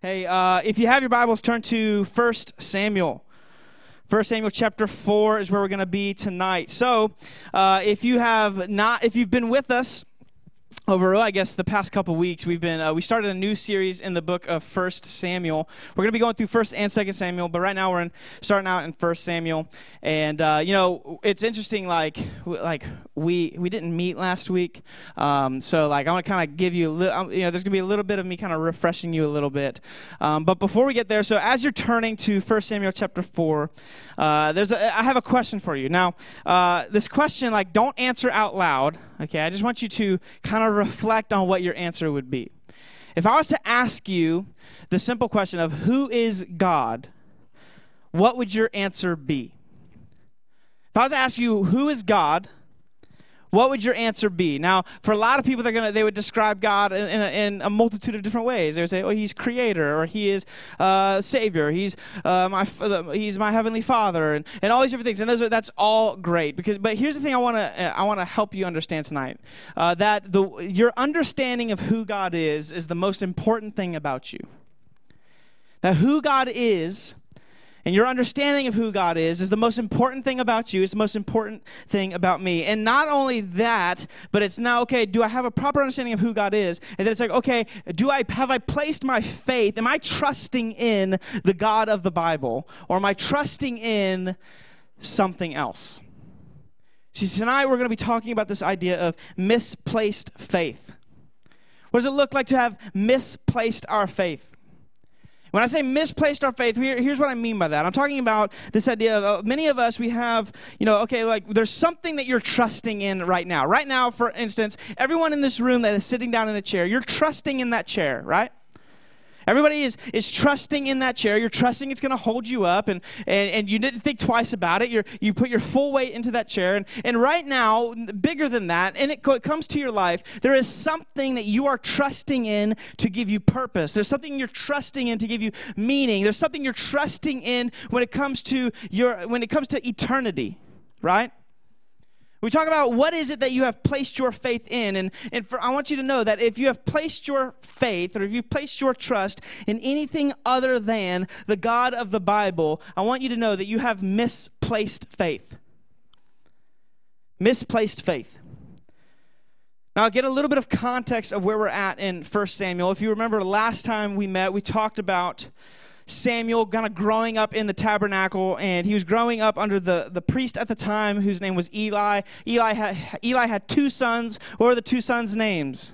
Hey, uh, if you have your Bibles, turn to 1 Samuel. 1 Samuel chapter 4 is where we're going to be tonight. So, uh, if you have not, if you've been with us over i guess the past couple weeks we've been uh, we started a new series in the book of first samuel. We're going to be going through first and second samuel but right now we're in, starting out in first samuel. And uh, you know it's interesting like like we we didn't meet last week. Um, so like i want to kind of give you a little um, you know there's going to be a little bit of me kind of refreshing you a little bit. Um, but before we get there so as you're turning to first samuel chapter 4 uh, there's a, i have a question for you. Now uh, this question like don't answer out loud Okay, I just want you to kind of reflect on what your answer would be. If I was to ask you the simple question of who is God, what would your answer be? If I was to ask you who is God, what would your answer be? Now, for a lot of people, they're gonna they would describe God in, in, a, in a multitude of different ways. They would say, "Oh, He's Creator," or "He is uh, Savior," "He's uh, my He's my Heavenly Father," and, and all these different things. And those are, that's all great. Because, but here's the thing: I want to I want to help you understand tonight uh, that the your understanding of who God is is the most important thing about you. That who God is and your understanding of who God is is the most important thing about you, It's the most important thing about me. And not only that, but it's now, okay, do I have a proper understanding of who God is? And then it's like, okay, do I have I placed my faith? Am I trusting in the God of the Bible? Or am I trusting in something else? See, tonight we're going to be talking about this idea of misplaced faith. What does it look like to have misplaced our faith? When I say misplaced our faith, here, here's what I mean by that. I'm talking about this idea of uh, many of us, we have, you know, okay, like there's something that you're trusting in right now. Right now, for instance, everyone in this room that is sitting down in a chair, you're trusting in that chair, right? Everybody is, is trusting in that chair. You're trusting it's going to hold you up, and, and, and you didn't think twice about it. You're, you put your full weight into that chair. And, and right now, bigger than that, and it, it comes to your life, there is something that you are trusting in to give you purpose. There's something you're trusting in to give you meaning. There's something you're trusting in when it comes to your when it comes to eternity, right? We talk about what is it that you have placed your faith in. And, and for, I want you to know that if you have placed your faith or if you've placed your trust in anything other than the God of the Bible, I want you to know that you have misplaced faith. Misplaced faith. Now, get a little bit of context of where we're at in 1 Samuel. If you remember last time we met, we talked about Samuel kind of growing up in the tabernacle, and he was growing up under the, the priest at the time whose name was Eli. Eli had, Eli had two sons. What were the two sons' names?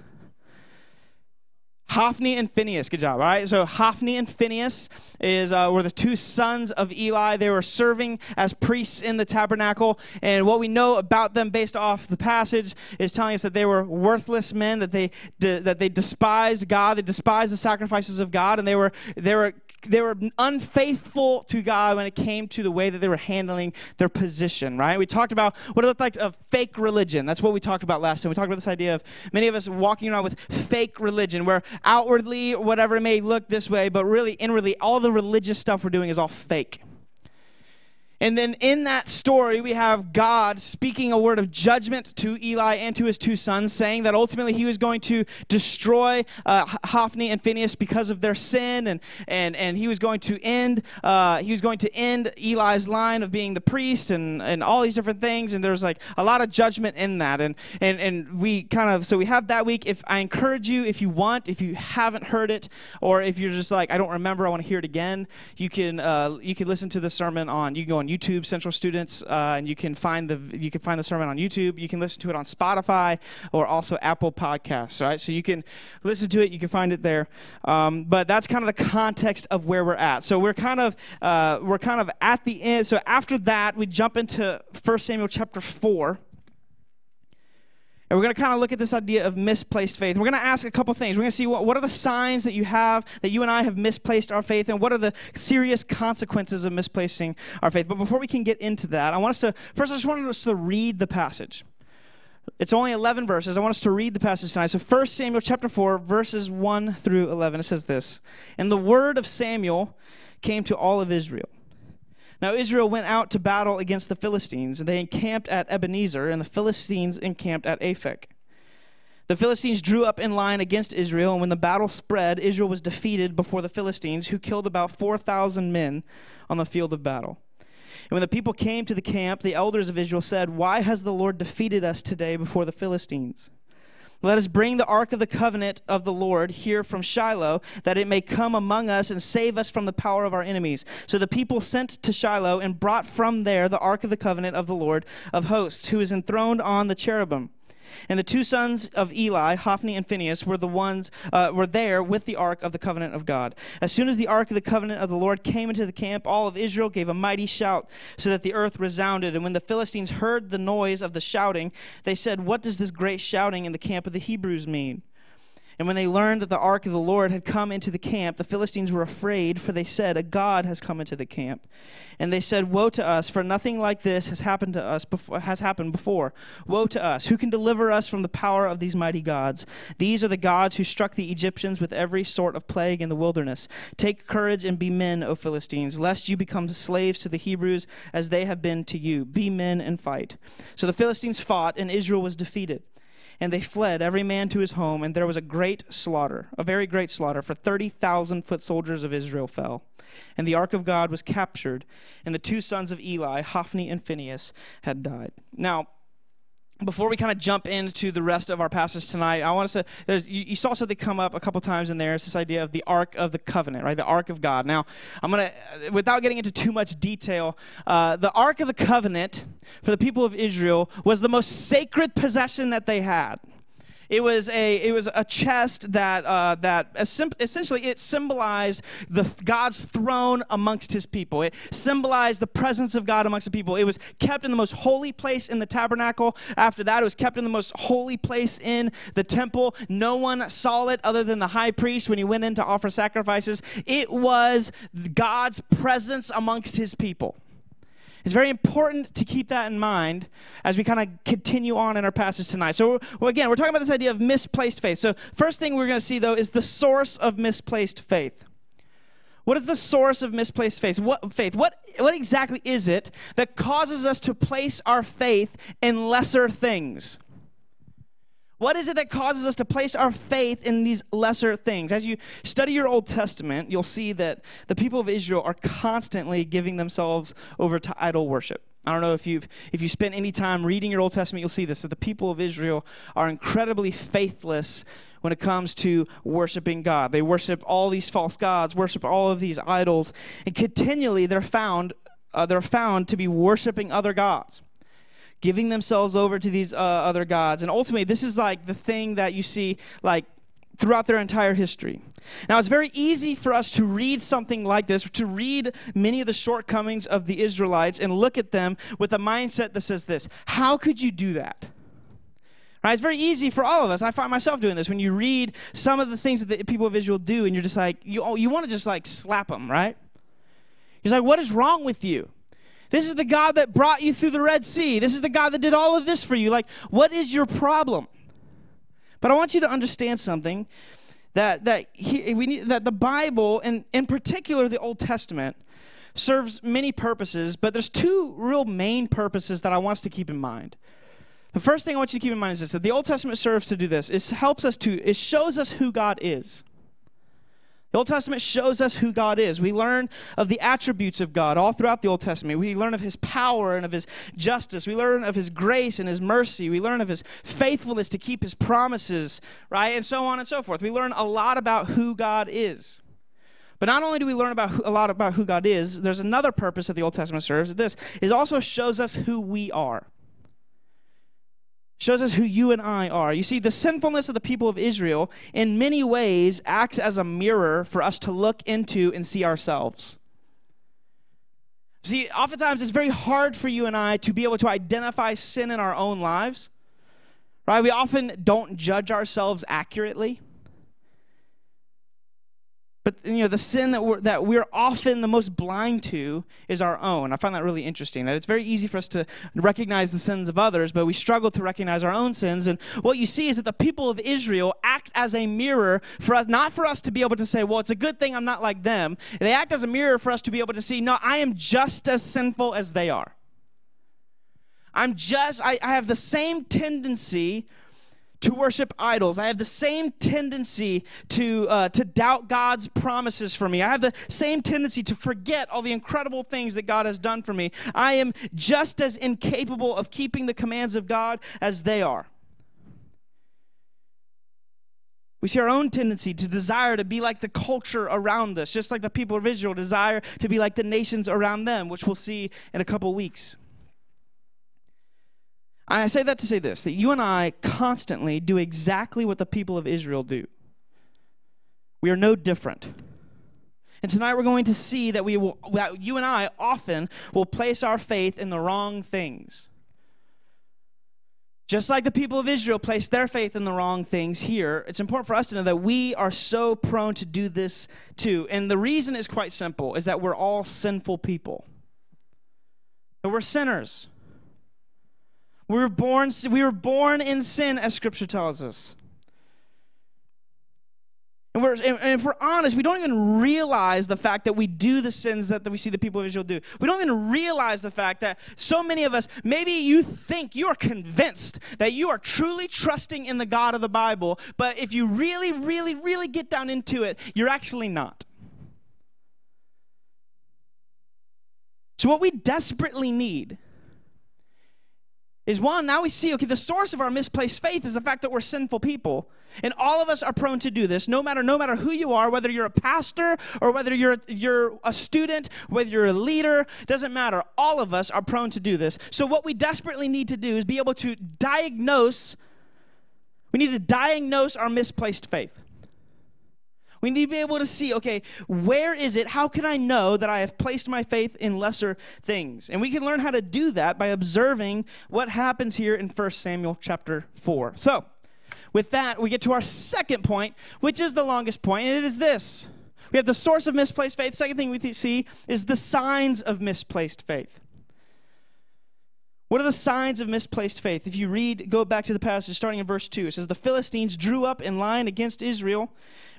Hophni and Phinehas. Good job. All right. So Hophni and Phinehas is uh, were the two sons of Eli. They were serving as priests in the tabernacle, and what we know about them, based off the passage, is telling us that they were worthless men. That they de- that they despised God. They despised the sacrifices of God, and they were they were they were unfaithful to God when it came to the way that they were handling their position, right? We talked about what it looked like of fake religion. That's what we talked about last time. We talked about this idea of many of us walking around with fake religion, where outwardly, whatever it may look this way, but really inwardly, all the religious stuff we're doing is all fake. And then in that story, we have God speaking a word of judgment to Eli and to his two sons, saying that ultimately he was going to destroy uh, Hophni and Phinehas because of their sin, and and and he was going to end uh, he was going to end Eli's line of being the priest, and and all these different things. And there's like a lot of judgment in that, and and and we kind of so we have that week. If I encourage you, if you want, if you haven't heard it, or if you're just like I don't remember, I want to hear it again, you can uh, you can listen to the sermon on you can go on YouTube, Central Students, uh, and you can find the you can find the sermon on YouTube. You can listen to it on Spotify or also Apple Podcasts. Right, so you can listen to it. You can find it there. Um, but that's kind of the context of where we're at. So we're kind of uh, we're kind of at the end. So after that, we jump into 1 Samuel chapter four. And we're going to kind of look at this idea of misplaced faith. We're going to ask a couple things. We're going to see what, what are the signs that you have, that you and I have misplaced our faith, and what are the serious consequences of misplacing our faith. But before we can get into that, I want us to, first, I just want us to read the passage. It's only 11 verses. I want us to read the passage tonight. So 1 Samuel chapter 4, verses 1 through 11. It says this And the word of Samuel came to all of Israel now Israel went out to battle against the Philistines, and they encamped at Ebenezer, and the Philistines encamped at Aphek. The Philistines drew up in line against Israel, and when the battle spread, Israel was defeated before the Philistines, who killed about 4,000 men on the field of battle. And when the people came to the camp, the elders of Israel said, Why has the Lord defeated us today before the Philistines? Let us bring the ark of the covenant of the Lord here from Shiloh, that it may come among us and save us from the power of our enemies. So the people sent to Shiloh and brought from there the ark of the covenant of the Lord of hosts, who is enthroned on the cherubim. And the two sons of Eli, Hophni and Phinehas, were the ones uh, were there with the ark of the covenant of God. As soon as the ark of the covenant of the Lord came into the camp, all of Israel gave a mighty shout, so that the earth resounded. And when the Philistines heard the noise of the shouting, they said, "What does this great shouting in the camp of the Hebrews mean?" And when they learned that the ark of the Lord had come into the camp, the Philistines were afraid, for they said, A God has come into the camp. And they said, Woe to us, for nothing like this has happened to us before, has happened before. Woe to us! Who can deliver us from the power of these mighty gods? These are the gods who struck the Egyptians with every sort of plague in the wilderness. Take courage and be men, O Philistines, lest you become slaves to the Hebrews as they have been to you. Be men and fight. So the Philistines fought, and Israel was defeated and they fled, every man to his home, and there was a great slaughter, a very great slaughter, for 30,000 foot soldiers of Israel fell. And the ark of God was captured, and the two sons of Eli, Hophni and Phinehas, had died. Now, before we kind of jump into the rest of our passage tonight, I want to say you, you, saw something come up a couple times in there. It's this idea of the Ark of the Covenant, right? The Ark of God. Now, I'm going to, without getting into too much detail, uh, the Ark of the Covenant for the people of Israel was the most sacred possession that they had. It was a it was a chest that uh, that essentially it symbolized the God's throne amongst His people. It symbolized the presence of God amongst the people. It was kept in the most holy place in the tabernacle. After that, it was kept in the most holy place in the temple. No one saw it other than the high priest when he went in to offer sacrifices. It was God's presence amongst His people. It's very important to keep that in mind as we kind of continue on in our passage tonight. So, well, again, we're talking about this idea of misplaced faith. So, first thing we're going to see, though, is the source of misplaced faith. What is the source of misplaced faith? What faith? What what exactly is it that causes us to place our faith in lesser things? What is it that causes us to place our faith in these lesser things? As you study your Old Testament, you'll see that the people of Israel are constantly giving themselves over to idol worship. I don't know if you've if you spent any time reading your Old Testament, you'll see this that the people of Israel are incredibly faithless when it comes to worshiping God. They worship all these false gods, worship all of these idols, and continually they're found uh, they're found to be worshiping other gods giving themselves over to these uh, other gods. And ultimately, this is like the thing that you see like throughout their entire history. Now, it's very easy for us to read something like this, to read many of the shortcomings of the Israelites and look at them with a mindset that says this How could you do that? Right? It's very easy for all of us. I find myself doing this when you read some of the things that the people of Israel do, and you're just like, you, you want to just like slap them, right? He's like, What is wrong with you? This is the God that brought you through the Red Sea. This is the God that did all of this for you. Like, what is your problem? But I want you to understand something that that he, we need that the Bible and in particular the Old Testament serves many purposes, but there's two real main purposes that I want us to keep in mind. The first thing I want you to keep in mind is this that the Old Testament serves to do this. It helps us to, it shows us who God is. The Old Testament shows us who God is. We learn of the attributes of God all throughout the Old Testament. We learn of his power and of his justice. We learn of his grace and his mercy. We learn of his faithfulness to keep his promises, right? And so on and so forth. We learn a lot about who God is. But not only do we learn about who, a lot about who God is, there's another purpose that the Old Testament serves. This is also shows us who we are shows us who you and I are. You see, the sinfulness of the people of Israel, in many ways, acts as a mirror for us to look into and see ourselves. See, oftentimes it's very hard for you and I to be able to identify sin in our own lives, right? We often don't judge ourselves accurately. But you know, the sin that we're, that we're often the most blind to is our own. I find that really interesting. That it's very easy for us to recognize the sins of others, but we struggle to recognize our own sins. And what you see is that the people of Israel act as a mirror for us, not for us to be able to say, "Well, it's a good thing I'm not like them." They act as a mirror for us to be able to see, "No, I am just as sinful as they are." I'm just, I, I have the same tendency to worship idols. I have the same tendency to, uh, to doubt God's promises for me. I have the same tendency to forget all the incredible things that God has done for me. I am just as incapable of keeping the commands of God as they are. We see our own tendency to desire to be like the culture around us, just like the people of Israel desire to be like the nations around them, which we'll see in a couple weeks. I say that to say this that you and I constantly do exactly what the people of Israel do. We are no different. And tonight we're going to see that we will that you and I often will place our faith in the wrong things. Just like the people of Israel placed their faith in the wrong things here, it's important for us to know that we are so prone to do this too. And the reason is quite simple is that we're all sinful people. That we're sinners. We were born, we were born in sin, as Scripture tells us. And, we're, and if we're honest, we don't even realize the fact that we do the sins that, that we see the people of Israel do. We don't even realize the fact that so many of us, maybe you think, you are convinced that you are truly trusting in the God of the Bible, but if you really, really, really get down into it, you're actually not. So, what we desperately need is one, now we see, okay, the source of our misplaced faith is the fact that we're sinful people. And all of us are prone to do this, no matter no matter who you are, whether you're a pastor or whether you're you're a student, whether you're a leader, doesn't matter. All of us are prone to do this. So what we desperately need to do is be able to diagnose we need to diagnose our misplaced faith. We need to be able to see, okay, where is it? How can I know that I have placed my faith in lesser things? And we can learn how to do that by observing what happens here in 1 Samuel chapter 4. So, with that, we get to our second point, which is the longest point, and it is this. We have the source of misplaced faith. Second thing we see is the signs of misplaced faith. What are the signs of misplaced faith? If you read, go back to the passage starting in verse 2. It says, The Philistines drew up in line against Israel.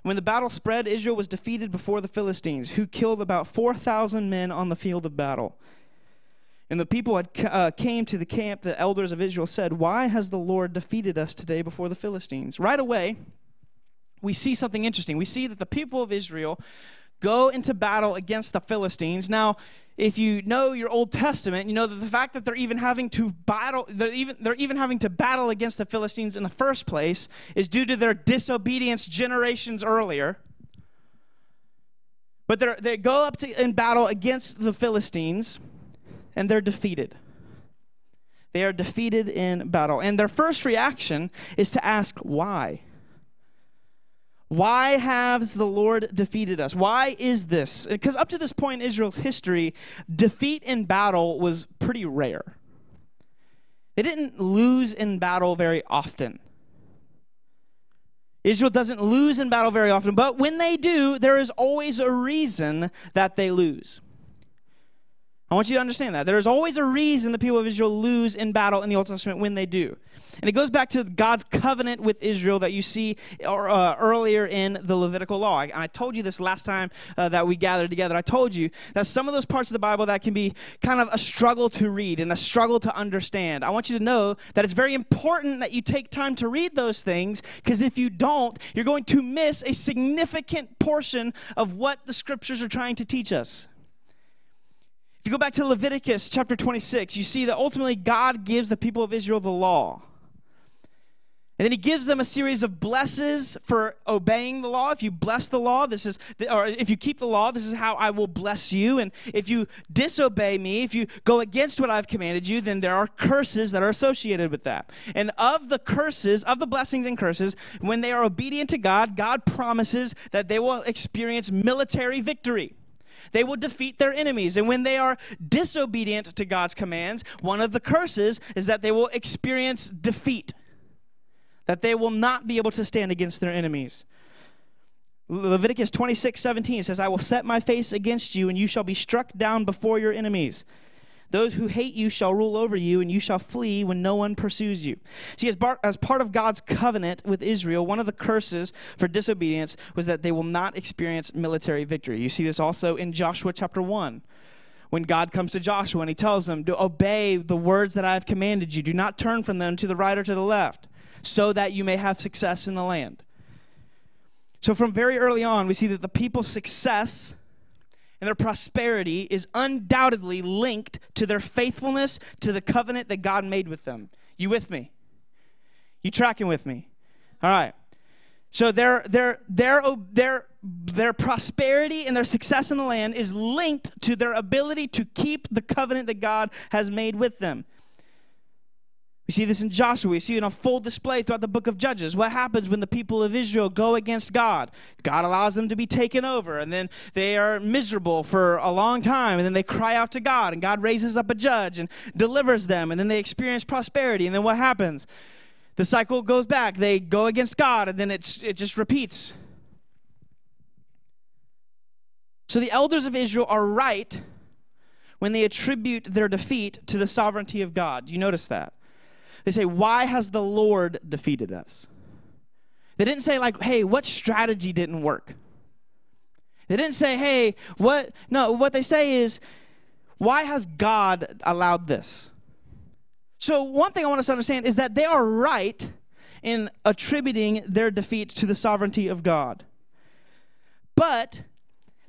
When the battle spread, Israel was defeated before the Philistines, who killed about 4,000 men on the field of battle. And the people had uh, came to the camp. The elders of Israel said, Why has the Lord defeated us today before the Philistines? Right away, we see something interesting. We see that the people of Israel go into battle against the Philistines. Now, if you know your Old Testament, you know that the fact that they're even having to battle, they're even, they're even having to battle against the Philistines in the first place is due to their disobedience generations earlier. But they go up to, in battle against the Philistines, and they're defeated. They are defeated in battle. And their first reaction is to ask why. Why has the Lord defeated us? Why is this? Because up to this point in Israel's history, defeat in battle was pretty rare. They didn't lose in battle very often. Israel doesn't lose in battle very often, but when they do, there is always a reason that they lose. I want you to understand that. There is always a reason the people of Israel lose in battle in the Old Testament when they do. And it goes back to God's covenant with Israel that you see uh, earlier in the Levitical law. I, I told you this last time uh, that we gathered together. I told you that some of those parts of the Bible that can be kind of a struggle to read and a struggle to understand. I want you to know that it's very important that you take time to read those things because if you don't, you're going to miss a significant portion of what the scriptures are trying to teach us. If you go back to Leviticus chapter 26, you see that ultimately God gives the people of Israel the law. And then he gives them a series of blesses for obeying the law. If you bless the law, this is, or if you keep the law, this is how I will bless you. And if you disobey me, if you go against what I've commanded you, then there are curses that are associated with that. And of the curses, of the blessings and curses, when they are obedient to God, God promises that they will experience military victory. They will defeat their enemies. And when they are disobedient to God's commands, one of the curses is that they will experience defeat that they will not be able to stand against their enemies. Leviticus 26, 17 says, I will set my face against you, and you shall be struck down before your enemies. Those who hate you shall rule over you, and you shall flee when no one pursues you. See, as, bar- as part of God's covenant with Israel, one of the curses for disobedience was that they will not experience military victory. You see this also in Joshua chapter 1 when God comes to Joshua and he tells him to obey the words that I have commanded you. Do not turn from them to the right or to the left so that you may have success in the land. So, from very early on, we see that the people's success and their prosperity is undoubtedly linked to their faithfulness to the covenant that God made with them. You with me? You tracking with me? All right. So their their their their their prosperity and their success in the land is linked to their ability to keep the covenant that God has made with them. We see this in Joshua. We see it on full display throughout the book of Judges. What happens when the people of Israel go against God? God allows them to be taken over, and then they are miserable for a long time, and then they cry out to God, and God raises up a judge and delivers them, and then they experience prosperity. And then what happens? The cycle goes back. They go against God, and then it's, it just repeats. So the elders of Israel are right when they attribute their defeat to the sovereignty of God. You notice that? They say, Why has the Lord defeated us? They didn't say, like, hey, what strategy didn't work? They didn't say, hey, what? No, what they say is, why has God allowed this? So, one thing I want us to understand is that they are right in attributing their defeat to the sovereignty of God. But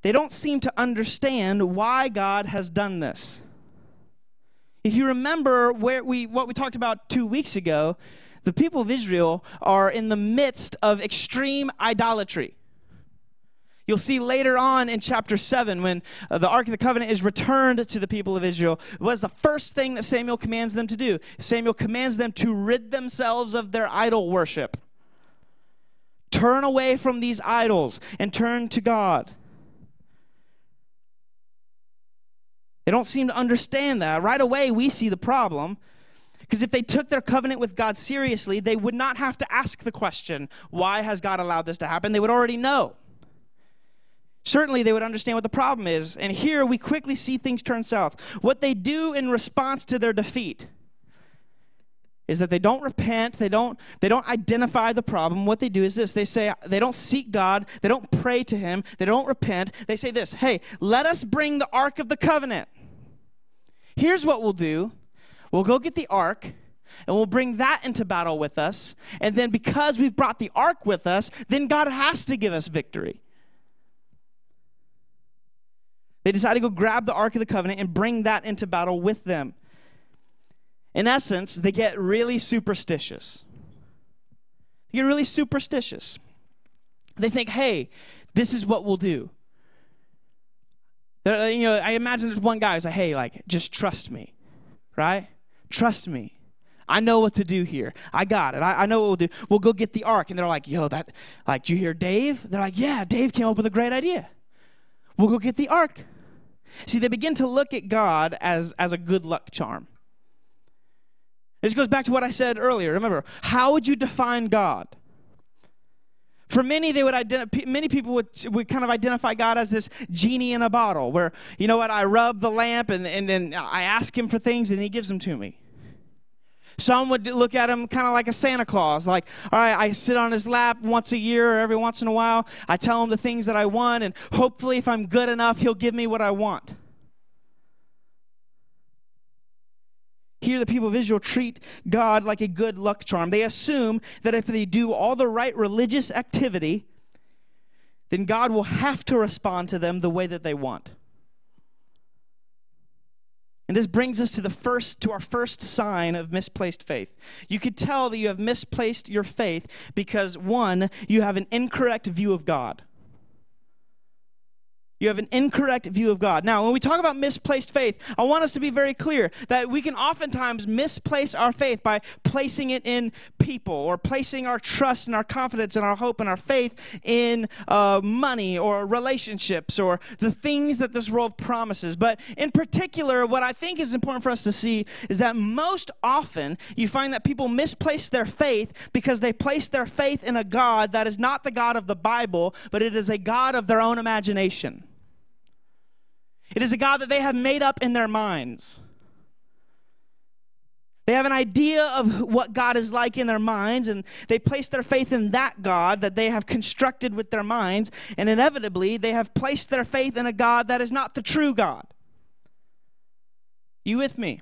they don't seem to understand why God has done this. If you remember where we, what we talked about two weeks ago, the people of Israel are in the midst of extreme idolatry. You'll see later on in chapter 7 when uh, the Ark of the Covenant is returned to the people of Israel, it was the first thing that Samuel commands them to do. Samuel commands them to rid themselves of their idol worship. Turn away from these idols and turn to God. They don't seem to understand that. Right away, we see the problem. Because if they took their covenant with God seriously, they would not have to ask the question, why has God allowed this to happen? They would already know. Certainly, they would understand what the problem is. And here we quickly see things turn south. What they do in response to their defeat is that they don't repent they don't they don't identify the problem what they do is this they say they don't seek god they don't pray to him they don't repent they say this hey let us bring the ark of the covenant Here's what we'll do we'll go get the ark and we'll bring that into battle with us. And then because we've brought the ark with us, then God has to give us victory. They decide to go grab the ark of the covenant and bring that into battle with them. In essence, they get really superstitious. They get really superstitious. They think, hey, this is what we'll do. There, uh, you know, I imagine there's one guy who's like, hey, like, just trust me, right? Trust me. I know what to do here. I got it. I, I, know what we'll do. We'll go get the ark. And they're like, yo, that, like, do you hear Dave? They're like, yeah, Dave came up with a great idea. We'll go get the ark. See, they begin to look at God as, as a good luck charm. This goes back to what I said earlier. Remember, how would you define God? For many, they would identify, many people would, would kind of identify God as this genie in a bottle, where, you know what, I rub the lamp and, and then I ask him for things and he gives them to me. Some would look at him kind of like a Santa Claus, like, all right, I sit on his lap once a year or every once in a while. I tell him the things that I want, and hopefully, if I'm good enough, he'll give me what I want. Here, the people of Israel treat God like a good luck charm. They assume that if they do all the right religious activity, then God will have to respond to them the way that they want. And this brings us to the first to our first sign of misplaced faith. You could tell that you have misplaced your faith because one, you have an incorrect view of God. You have an incorrect view of God. Now, when we talk about misplaced faith, I want us to be very clear that we can oftentimes misplace our faith by placing it in people or placing our trust and our confidence and our hope and our faith in uh, money or relationships or the things that this world promises. But in particular, what I think is important for us to see is that most often you find that people misplace their faith because they place their faith in a God that is not the God of the Bible, but it is a God of their own imagination. It is a God that they have made up in their minds. They have an idea of what God is like in their minds, and they place their faith in that God that they have constructed with their minds, and inevitably, they have placed their faith in a God that is not the true God. You with me?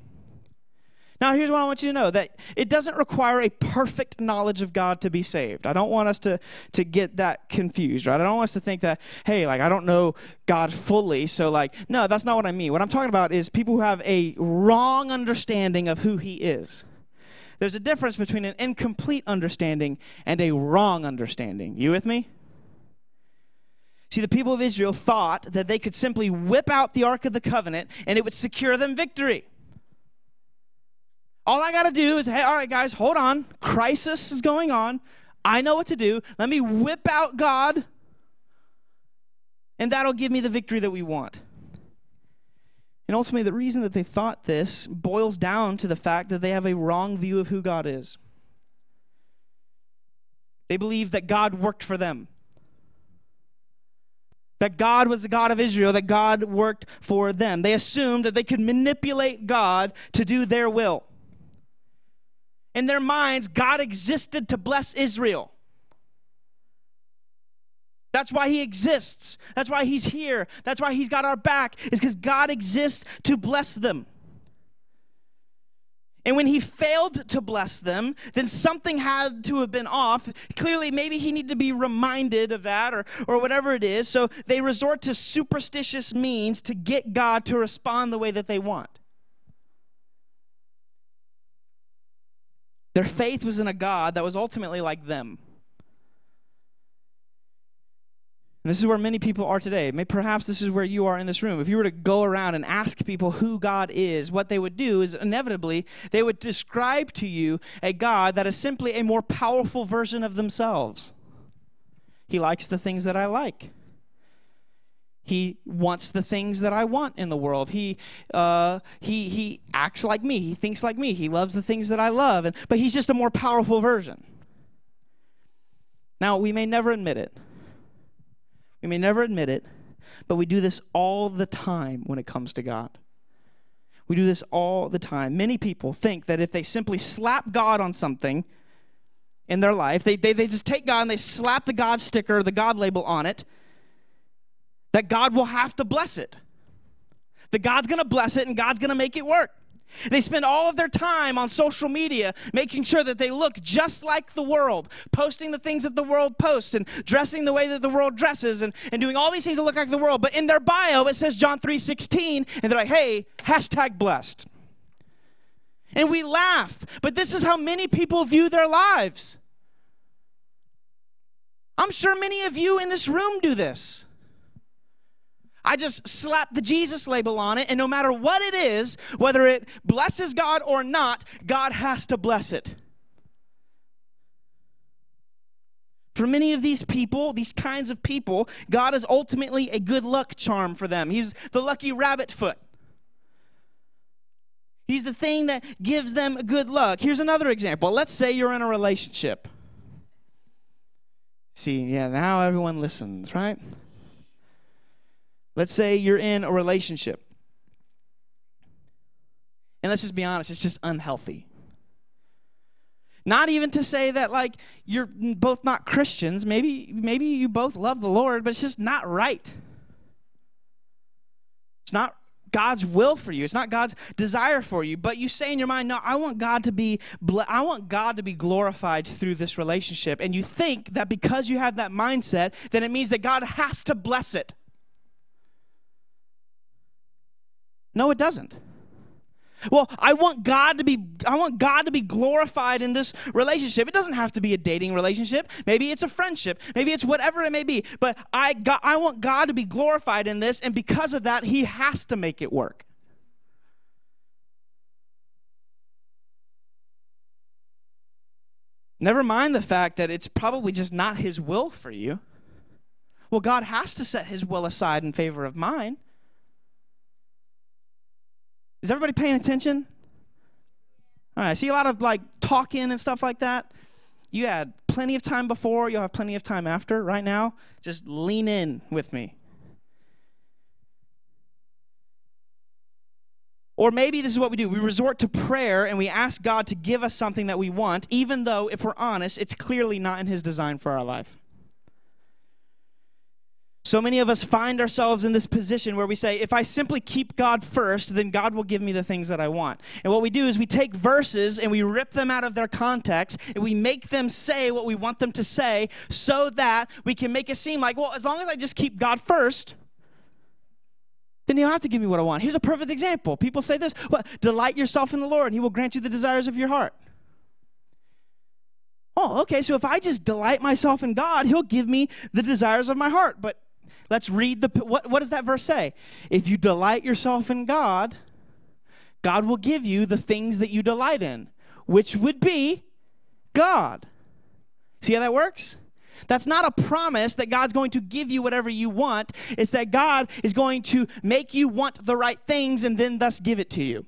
Now, here's what I want you to know that it doesn't require a perfect knowledge of God to be saved. I don't want us to, to get that confused, right? I don't want us to think that, hey, like, I don't know God fully, so, like, no, that's not what I mean. What I'm talking about is people who have a wrong understanding of who He is. There's a difference between an incomplete understanding and a wrong understanding. You with me? See, the people of Israel thought that they could simply whip out the Ark of the Covenant and it would secure them victory. All I got to do is, hey, all right, guys, hold on. Crisis is going on. I know what to do. Let me whip out God, and that'll give me the victory that we want. And ultimately, the reason that they thought this boils down to the fact that they have a wrong view of who God is. They believe that God worked for them, that God was the God of Israel, that God worked for them. They assumed that they could manipulate God to do their will in their minds, God existed to bless Israel. That's why he exists. That's why he's here. That's why he's got our back, is because God exists to bless them. And when he failed to bless them, then something had to have been off. Clearly, maybe he needed to be reminded of that or, or whatever it is. So they resort to superstitious means to get God to respond the way that they want. Their faith was in a God that was ultimately like them. And this is where many people are today. Maybe perhaps this is where you are in this room. If you were to go around and ask people who God is, what they would do is inevitably they would describe to you a God that is simply a more powerful version of themselves. He likes the things that I like. He wants the things that I want in the world. He, uh, he, he acts like me. He thinks like me. He loves the things that I love. And, but he's just a more powerful version. Now, we may never admit it. We may never admit it, but we do this all the time when it comes to God. We do this all the time. Many people think that if they simply slap God on something in their life, they, they, they just take God and they slap the God sticker, the God label on it, that God will have to bless it. That God's gonna bless it and God's gonna make it work. They spend all of their time on social media making sure that they look just like the world, posting the things that the world posts and dressing the way that the world dresses and, and doing all these things that look like the world. But in their bio, it says John 3.16, and they're like, hey, hashtag blessed. And we laugh, but this is how many people view their lives. I'm sure many of you in this room do this. I just slap the Jesus label on it, and no matter what it is, whether it blesses God or not, God has to bless it. For many of these people, these kinds of people, God is ultimately a good luck charm for them. He's the lucky rabbit foot. He's the thing that gives them good luck. Here's another example. Let's say you're in a relationship. See, yeah, now everyone listens, right? Let's say you're in a relationship. And let's just be honest, it's just unhealthy. Not even to say that like you're both not Christians. Maybe maybe you both love the Lord, but it's just not right. It's not God's will for you. It's not God's desire for you. But you say in your mind, "No, I want God to be I want God to be glorified through this relationship." And you think that because you have that mindset, then it means that God has to bless it. No, it doesn't. Well, I want God to be I want God to be glorified in this relationship. It doesn't have to be a dating relationship. Maybe it's a friendship. Maybe it's whatever it may be. But I got, I want God to be glorified in this and because of that he has to make it work. Never mind the fact that it's probably just not his will for you. Well, God has to set his will aside in favor of mine. Is everybody paying attention? All right, I see a lot of like talking and stuff like that. You had plenty of time before, you'll have plenty of time after. Right now, just lean in with me. Or maybe this is what we do we resort to prayer and we ask God to give us something that we want, even though, if we're honest, it's clearly not in His design for our life. So many of us find ourselves in this position where we say, if I simply keep God first, then God will give me the things that I want. And what we do is we take verses and we rip them out of their context and we make them say what we want them to say so that we can make it seem like, well, as long as I just keep God first, then he'll have to give me what I want. Here's a perfect example. People say this well, delight yourself in the Lord, and he will grant you the desires of your heart. Oh, okay, so if I just delight myself in God, he'll give me the desires of my heart. But Let's read the what, what does that verse say? If you delight yourself in God, God will give you the things that you delight in, which would be God. See how that works? That's not a promise that God's going to give you whatever you want. It's that God is going to make you want the right things and then thus give it to you.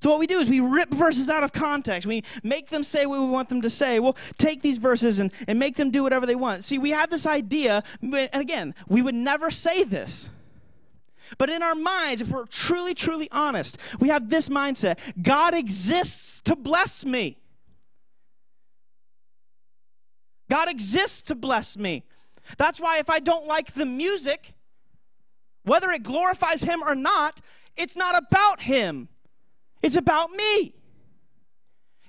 So, what we do is we rip verses out of context. We make them say what we want them to say. We'll take these verses and, and make them do whatever they want. See, we have this idea, and again, we would never say this. But in our minds, if we're truly, truly honest, we have this mindset God exists to bless me. God exists to bless me. That's why if I don't like the music, whether it glorifies Him or not, it's not about Him. It's about me.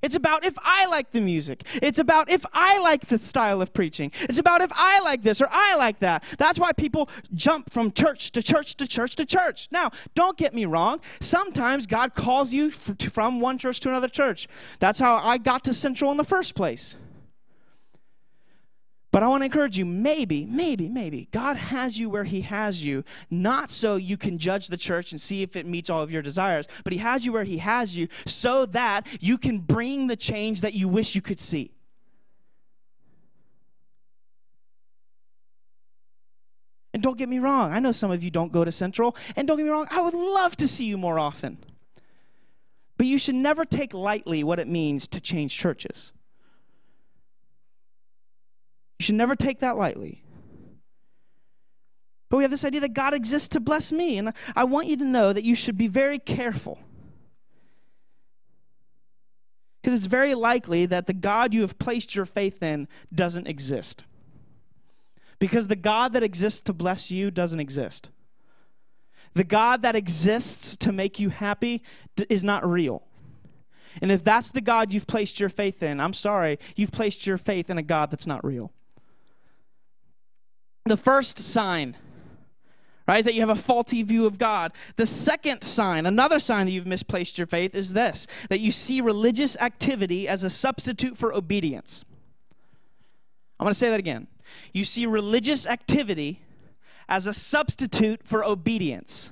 It's about if I like the music. It's about if I like the style of preaching. It's about if I like this or I like that. That's why people jump from church to church to church to church. Now, don't get me wrong. Sometimes God calls you from one church to another church. That's how I got to Central in the first place. But I want to encourage you maybe, maybe, maybe God has you where He has you, not so you can judge the church and see if it meets all of your desires, but He has you where He has you so that you can bring the change that you wish you could see. And don't get me wrong, I know some of you don't go to Central, and don't get me wrong, I would love to see you more often. But you should never take lightly what it means to change churches. You should never take that lightly. But we have this idea that God exists to bless me. And I want you to know that you should be very careful. Because it's very likely that the God you have placed your faith in doesn't exist. Because the God that exists to bless you doesn't exist. The God that exists to make you happy is not real. And if that's the God you've placed your faith in, I'm sorry, you've placed your faith in a God that's not real. The first sign, right, is that you have a faulty view of God. The second sign, another sign that you've misplaced your faith, is this that you see religious activity as a substitute for obedience. I'm going to say that again. You see religious activity as a substitute for obedience.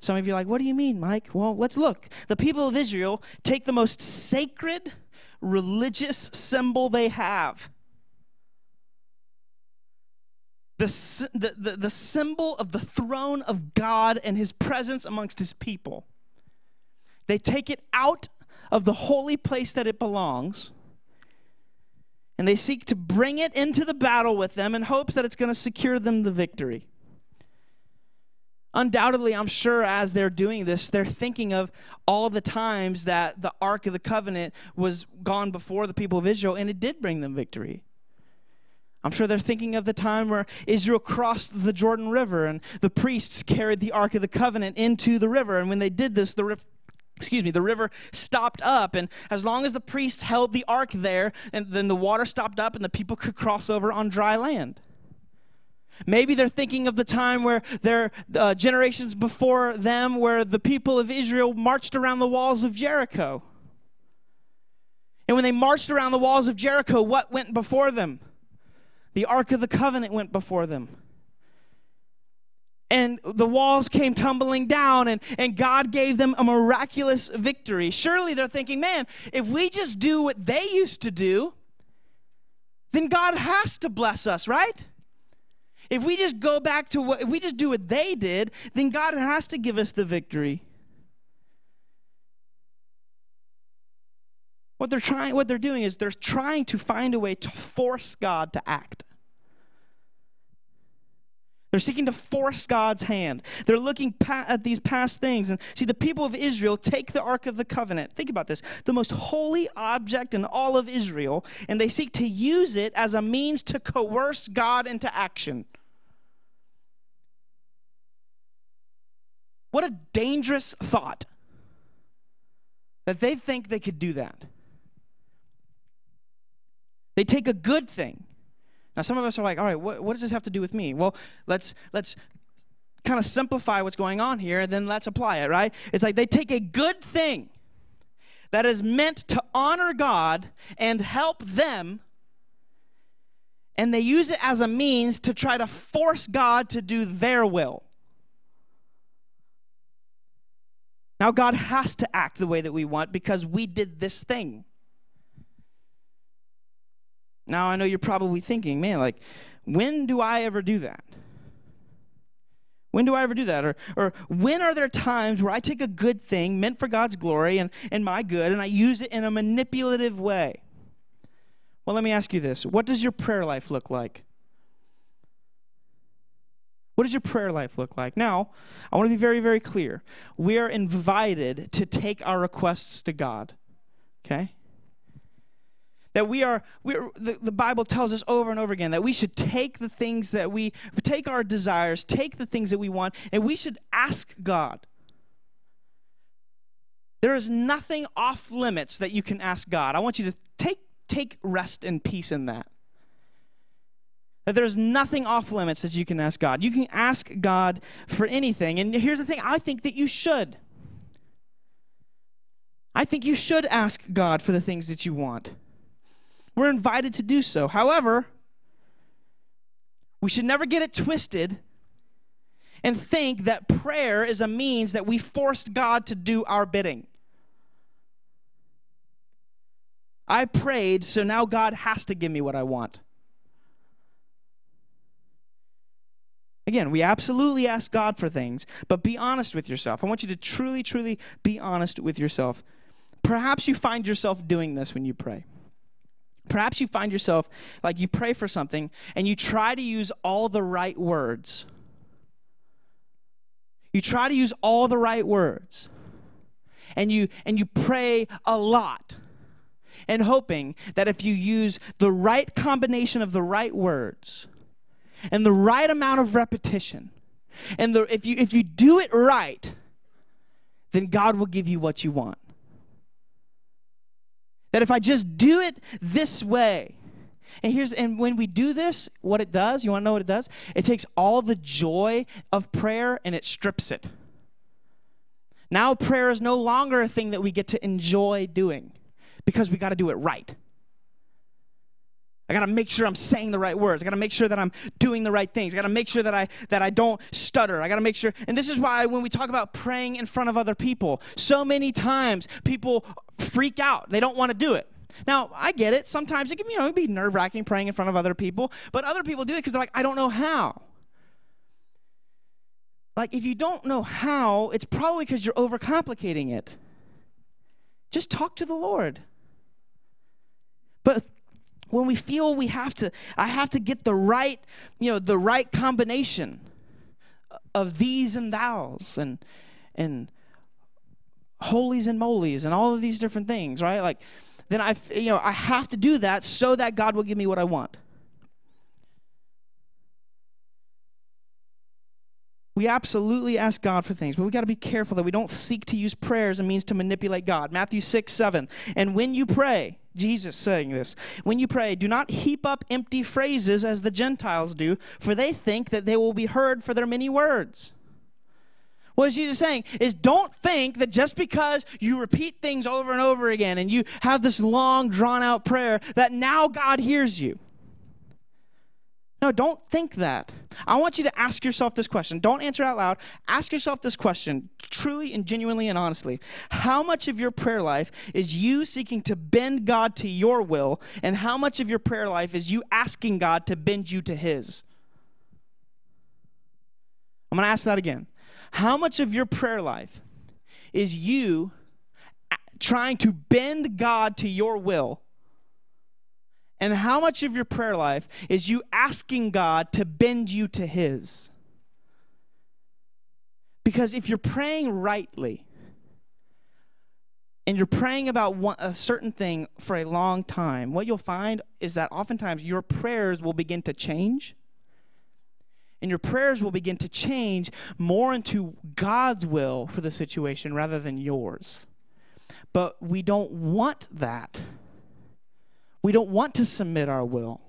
Some of you are like, what do you mean, Mike? Well, let's look. The people of Israel take the most sacred religious symbol they have the, the, the, the symbol of the throne of God and his presence amongst his people. They take it out of the holy place that it belongs, and they seek to bring it into the battle with them in hopes that it's going to secure them the victory. Undoubtedly, I'm sure as they're doing this, they're thinking of all the times that the Ark of the Covenant was gone before the people of Israel, and it did bring them victory. I'm sure they're thinking of the time where Israel crossed the Jordan River and the priests carried the Ark of the Covenant into the river. And when they did this, the river excuse me, the river stopped up. And as long as the priests held the ark there, and then the water stopped up and the people could cross over on dry land. Maybe they're thinking of the time where their uh, generations before them, where the people of Israel marched around the walls of Jericho. And when they marched around the walls of Jericho, what went before them? The Ark of the Covenant went before them. And the walls came tumbling down, and, and God gave them a miraculous victory. Surely they're thinking, man, if we just do what they used to do, then God has to bless us, right? If we just go back to what, if we just do what they did, then God has to give us the victory. What they're trying what they're doing is they're trying to find a way to force God to act. They're seeking to force God's hand. They're looking at these past things. And see, the people of Israel take the Ark of the Covenant. Think about this the most holy object in all of Israel, and they seek to use it as a means to coerce God into action. What a dangerous thought that they think they could do that. They take a good thing now, some of us are like, all right, what, what does this have to do with me? Well, let's let's kind of simplify what's going on here, and then let's apply it, right? It's like they take a good thing that is meant to honor God and help them, and they use it as a means to try to force God to do their will. Now, God has to act the way that we want because we did this thing. Now, I know you're probably thinking, man, like, when do I ever do that? When do I ever do that? Or, or when are there times where I take a good thing meant for God's glory and, and my good and I use it in a manipulative way? Well, let me ask you this What does your prayer life look like? What does your prayer life look like? Now, I want to be very, very clear. We are invited to take our requests to God. Okay? That we are, we the, the bible tells us over and over again that we should take the things that we take our desires take the things that we want and we should ask god. There is nothing off limits that you can ask god. I want you to take take rest and peace in that. That there's nothing off limits that you can ask god. You can ask god for anything. And here's the thing i think that you should. I think you should ask God for the things that you want. We're invited to do so. However, we should never get it twisted and think that prayer is a means that we forced God to do our bidding. I prayed, so now God has to give me what I want. Again, we absolutely ask God for things, but be honest with yourself. I want you to truly, truly be honest with yourself. Perhaps you find yourself doing this when you pray. Perhaps you find yourself like you pray for something and you try to use all the right words. You try to use all the right words. And you and you pray a lot and hoping that if you use the right combination of the right words and the right amount of repetition and the, if you if you do it right then God will give you what you want. That if I just do it this way, and here's and when we do this, what it does, you want to know what it does? It takes all the joy of prayer and it strips it. Now prayer is no longer a thing that we get to enjoy doing because we got to do it right. I got to make sure I'm saying the right words. I got to make sure that I'm doing the right things. I got to make sure that I that I don't stutter. I got to make sure. And this is why when we talk about praying in front of other people, so many times people freak out. They don't want to do it. Now, I get it. Sometimes it can you know, be nerve wracking praying in front of other people, but other people do it because they're like, I don't know how. Like, if you don't know how, it's probably because you're overcomplicating it. Just talk to the Lord. But when we feel we have to, I have to get the right, you know, the right combination of these and thous and and holies and molies and all of these different things, right? Like, then I, you know, I have to do that so that God will give me what I want. We absolutely ask God for things, but we got to be careful that we don't seek to use prayer as a means to manipulate God. Matthew 6, 7. And when you pray, Jesus saying this, when you pray, do not heap up empty phrases as the Gentiles do, for they think that they will be heard for their many words. What is Jesus saying? Is don't think that just because you repeat things over and over again and you have this long, drawn out prayer, that now God hears you. No, don't think that. I want you to ask yourself this question. Don't answer out loud. Ask yourself this question, truly and genuinely and honestly. How much of your prayer life is you seeking to bend God to your will, and how much of your prayer life is you asking God to bend you to His? I'm going to ask that again. How much of your prayer life is you trying to bend God to your will? And how much of your prayer life is you asking God to bend you to His? Because if you're praying rightly, and you're praying about one, a certain thing for a long time, what you'll find is that oftentimes your prayers will begin to change. And your prayers will begin to change more into God's will for the situation rather than yours. But we don't want that. We don't want to submit our will.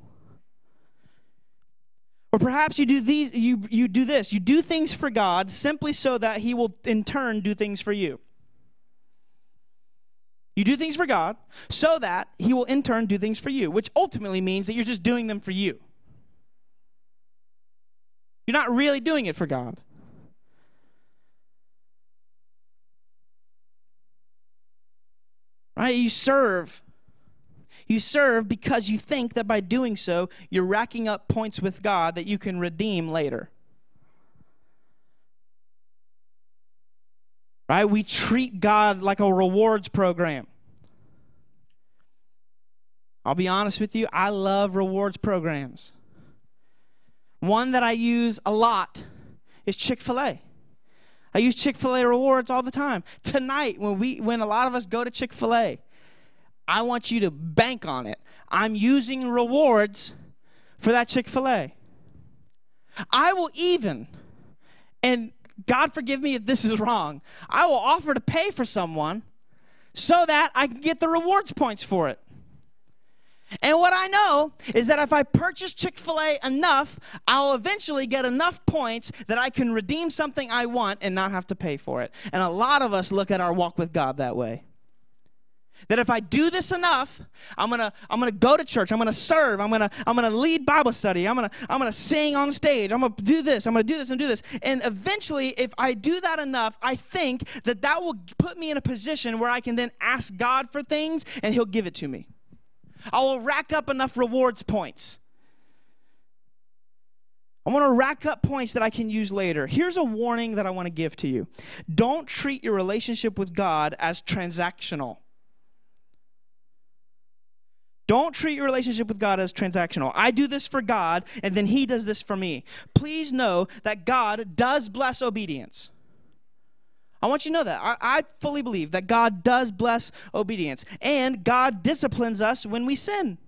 Or perhaps you do these you you do this. You do things for God simply so that he will in turn do things for you. You do things for God so that He will in turn do things for you, which ultimately means that you're just doing them for you. You're not really doing it for God. Right? You serve. You serve because you think that by doing so, you're racking up points with God that you can redeem later. right? We treat God like a rewards program. I'll be honest with you, I love rewards programs. One that I use a lot is Chick fil A. I use Chick fil A rewards all the time. Tonight, when, we, when a lot of us go to Chick fil A, I want you to bank on it. I'm using rewards for that Chick fil A. I will even, and God forgive me if this is wrong. I will offer to pay for someone so that I can get the rewards points for it. And what I know is that if I purchase Chick fil A enough, I'll eventually get enough points that I can redeem something I want and not have to pay for it. And a lot of us look at our walk with God that way. That if I do this enough, I'm gonna I'm gonna go to church. I'm gonna serve. I'm gonna I'm gonna lead Bible study. I'm gonna I'm gonna sing on stage. I'm gonna do this. I'm gonna do this and do this. And eventually, if I do that enough, I think that that will put me in a position where I can then ask God for things and He'll give it to me. I will rack up enough rewards points. I want to rack up points that I can use later. Here's a warning that I want to give to you. Don't treat your relationship with God as transactional. Don't treat your relationship with God as transactional. I do this for God, and then He does this for me. Please know that God does bless obedience. I want you to know that. I, I, fully believe that God does bless obedience, and God disciplines us when we sin.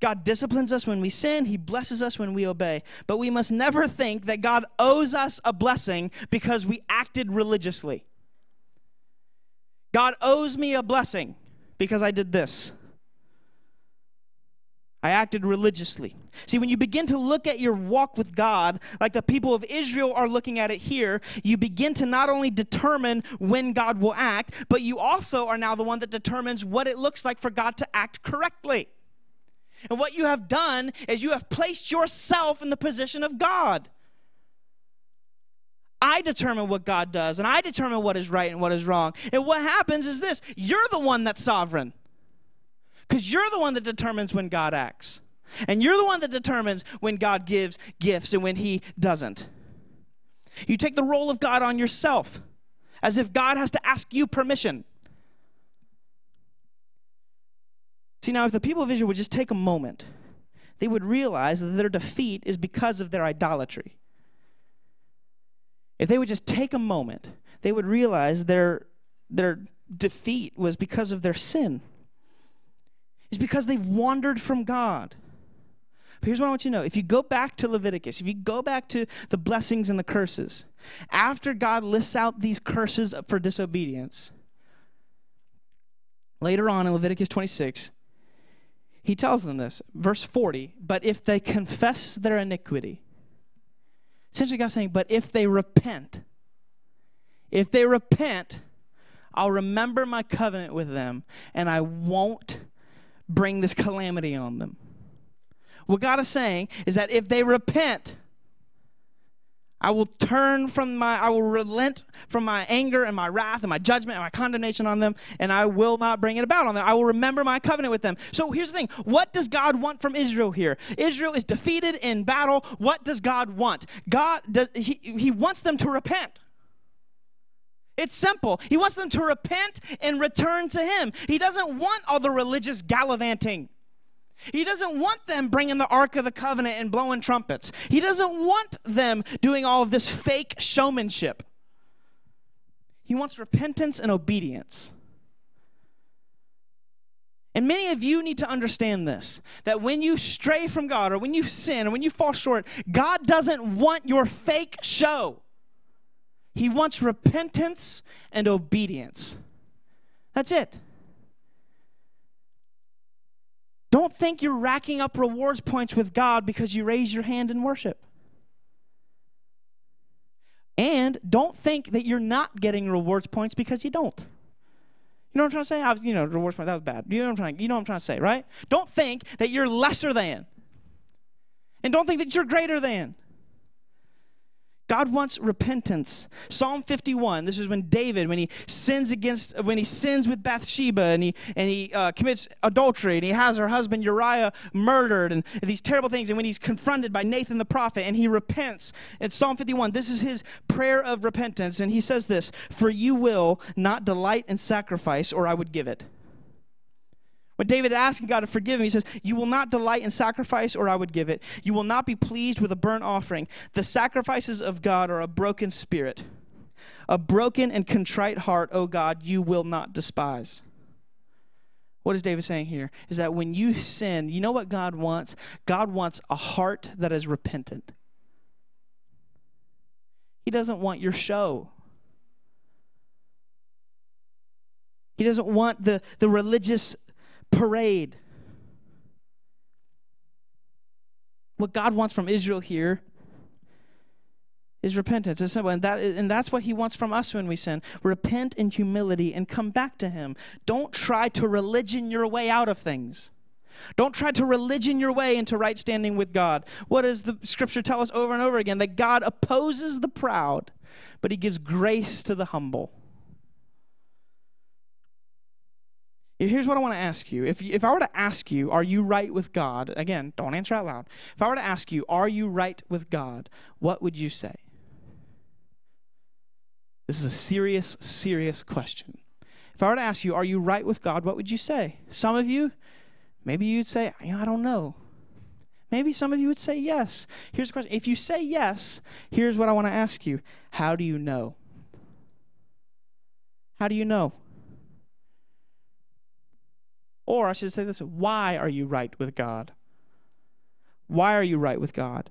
God disciplines us when we sin, He blesses us when we obey. But we must never think that God owes us a blessing because we acted religiously. God owes me a blessing because I did this. I acted religiously. See, when you begin to look at your walk with God, like the people of Israel are looking at it here, you begin to not only determine when God will act, but you also are now the one that determines what it looks like for God to act correctly. And what you have done is you have placed yourself in the position of God. I determine what God does, and I determine what is right and what is wrong. And what happens is this you're the one that's sovereign. Because you're the one that determines when God acts. And you're the one that determines when God gives gifts and when He doesn't. You take the role of God on yourself as if God has to ask you permission. See, now, if the people of Israel would just take a moment, they would realize that their defeat is because of their idolatry. If they would just take a moment, they would realize their, their defeat was because of their sin is because they've wandered from God. But here's what I want you to know. If you go back to Leviticus, if you go back to the blessings and the curses, after God lists out these curses for disobedience, later on in Leviticus 26, he tells them this. Verse 40, but if they confess their iniquity, essentially God's saying, but if they repent, if they repent, I'll remember my covenant with them and I won't bring this calamity on them. What God is saying is that if they repent, I will turn from my, I will relent from my anger and my wrath and my judgment and my condemnation on them, and I will not bring it about on them. I will remember my covenant with them. So here's the thing what does God want from Israel here? Israel is defeated in battle. What does God want? God, does, he, he wants them to repent. It's simple. He wants them to repent and return to Him. He doesn't want all the religious gallivanting. He doesn't want them bringing the Ark of the Covenant and blowing trumpets. He doesn't want them doing all of this fake showmanship. He wants repentance and obedience. And many of you need to understand this that when you stray from God or when you sin or when you fall short, God doesn't want your fake show. He wants repentance and obedience. That's it. Don't think you're racking up rewards points with God because you raise your hand in worship. And don't think that you're not getting rewards points because you don't. You know what I'm trying to say? I was, you know, rewards point, that was bad. You know what I'm trying, you know what I'm trying to say, right? Don't think that you're lesser than. And don't think that you're greater than. God wants repentance. Psalm 51, this is when David, when he sins against, when he sins with Bathsheba and he, and he uh, commits adultery and he has her husband Uriah murdered and, these terrible things. And when he's confronted by Nathan the prophet and he repents, in Psalm 51, this is his prayer of repentance. And he says this For you will not delight in sacrifice, or I would give it. When David asking God to forgive him, he says, You will not delight in sacrifice, or I would give it. You will not be pleased with a burnt offering. The sacrifices of God are a broken spirit. A broken and contrite heart, O God, you will not despise. What is David saying here? Is that when you sin, you know what God wants? God wants a heart that is repentant. He doesn't want your show. He doesn't want the, the religious parade. What God wants from Israel here is repentance. And, that, and that's what He wants from us when we sin. Repent in humility and come back to Him. Don't try to religion your way out of things. Don't try to religion your way into right standing with God. What does the scripture tell us over and over again? That God opposes the proud, but He gives grace to the humble. Here's what I want to ask you. If, if I were to ask you, are you right with God? Again, don't answer out loud. If I were to ask you, are you right with God? What would you say? This is a serious, serious question. If I were to ask you, are you right with God? What would you say? Some of you, maybe you'd say, I don't know. Maybe some of you would say yes. Here's the question. If you say yes, here's what I want to ask you How do you know? How do you know? Or I should say this why are you right with God? Why are you right with God?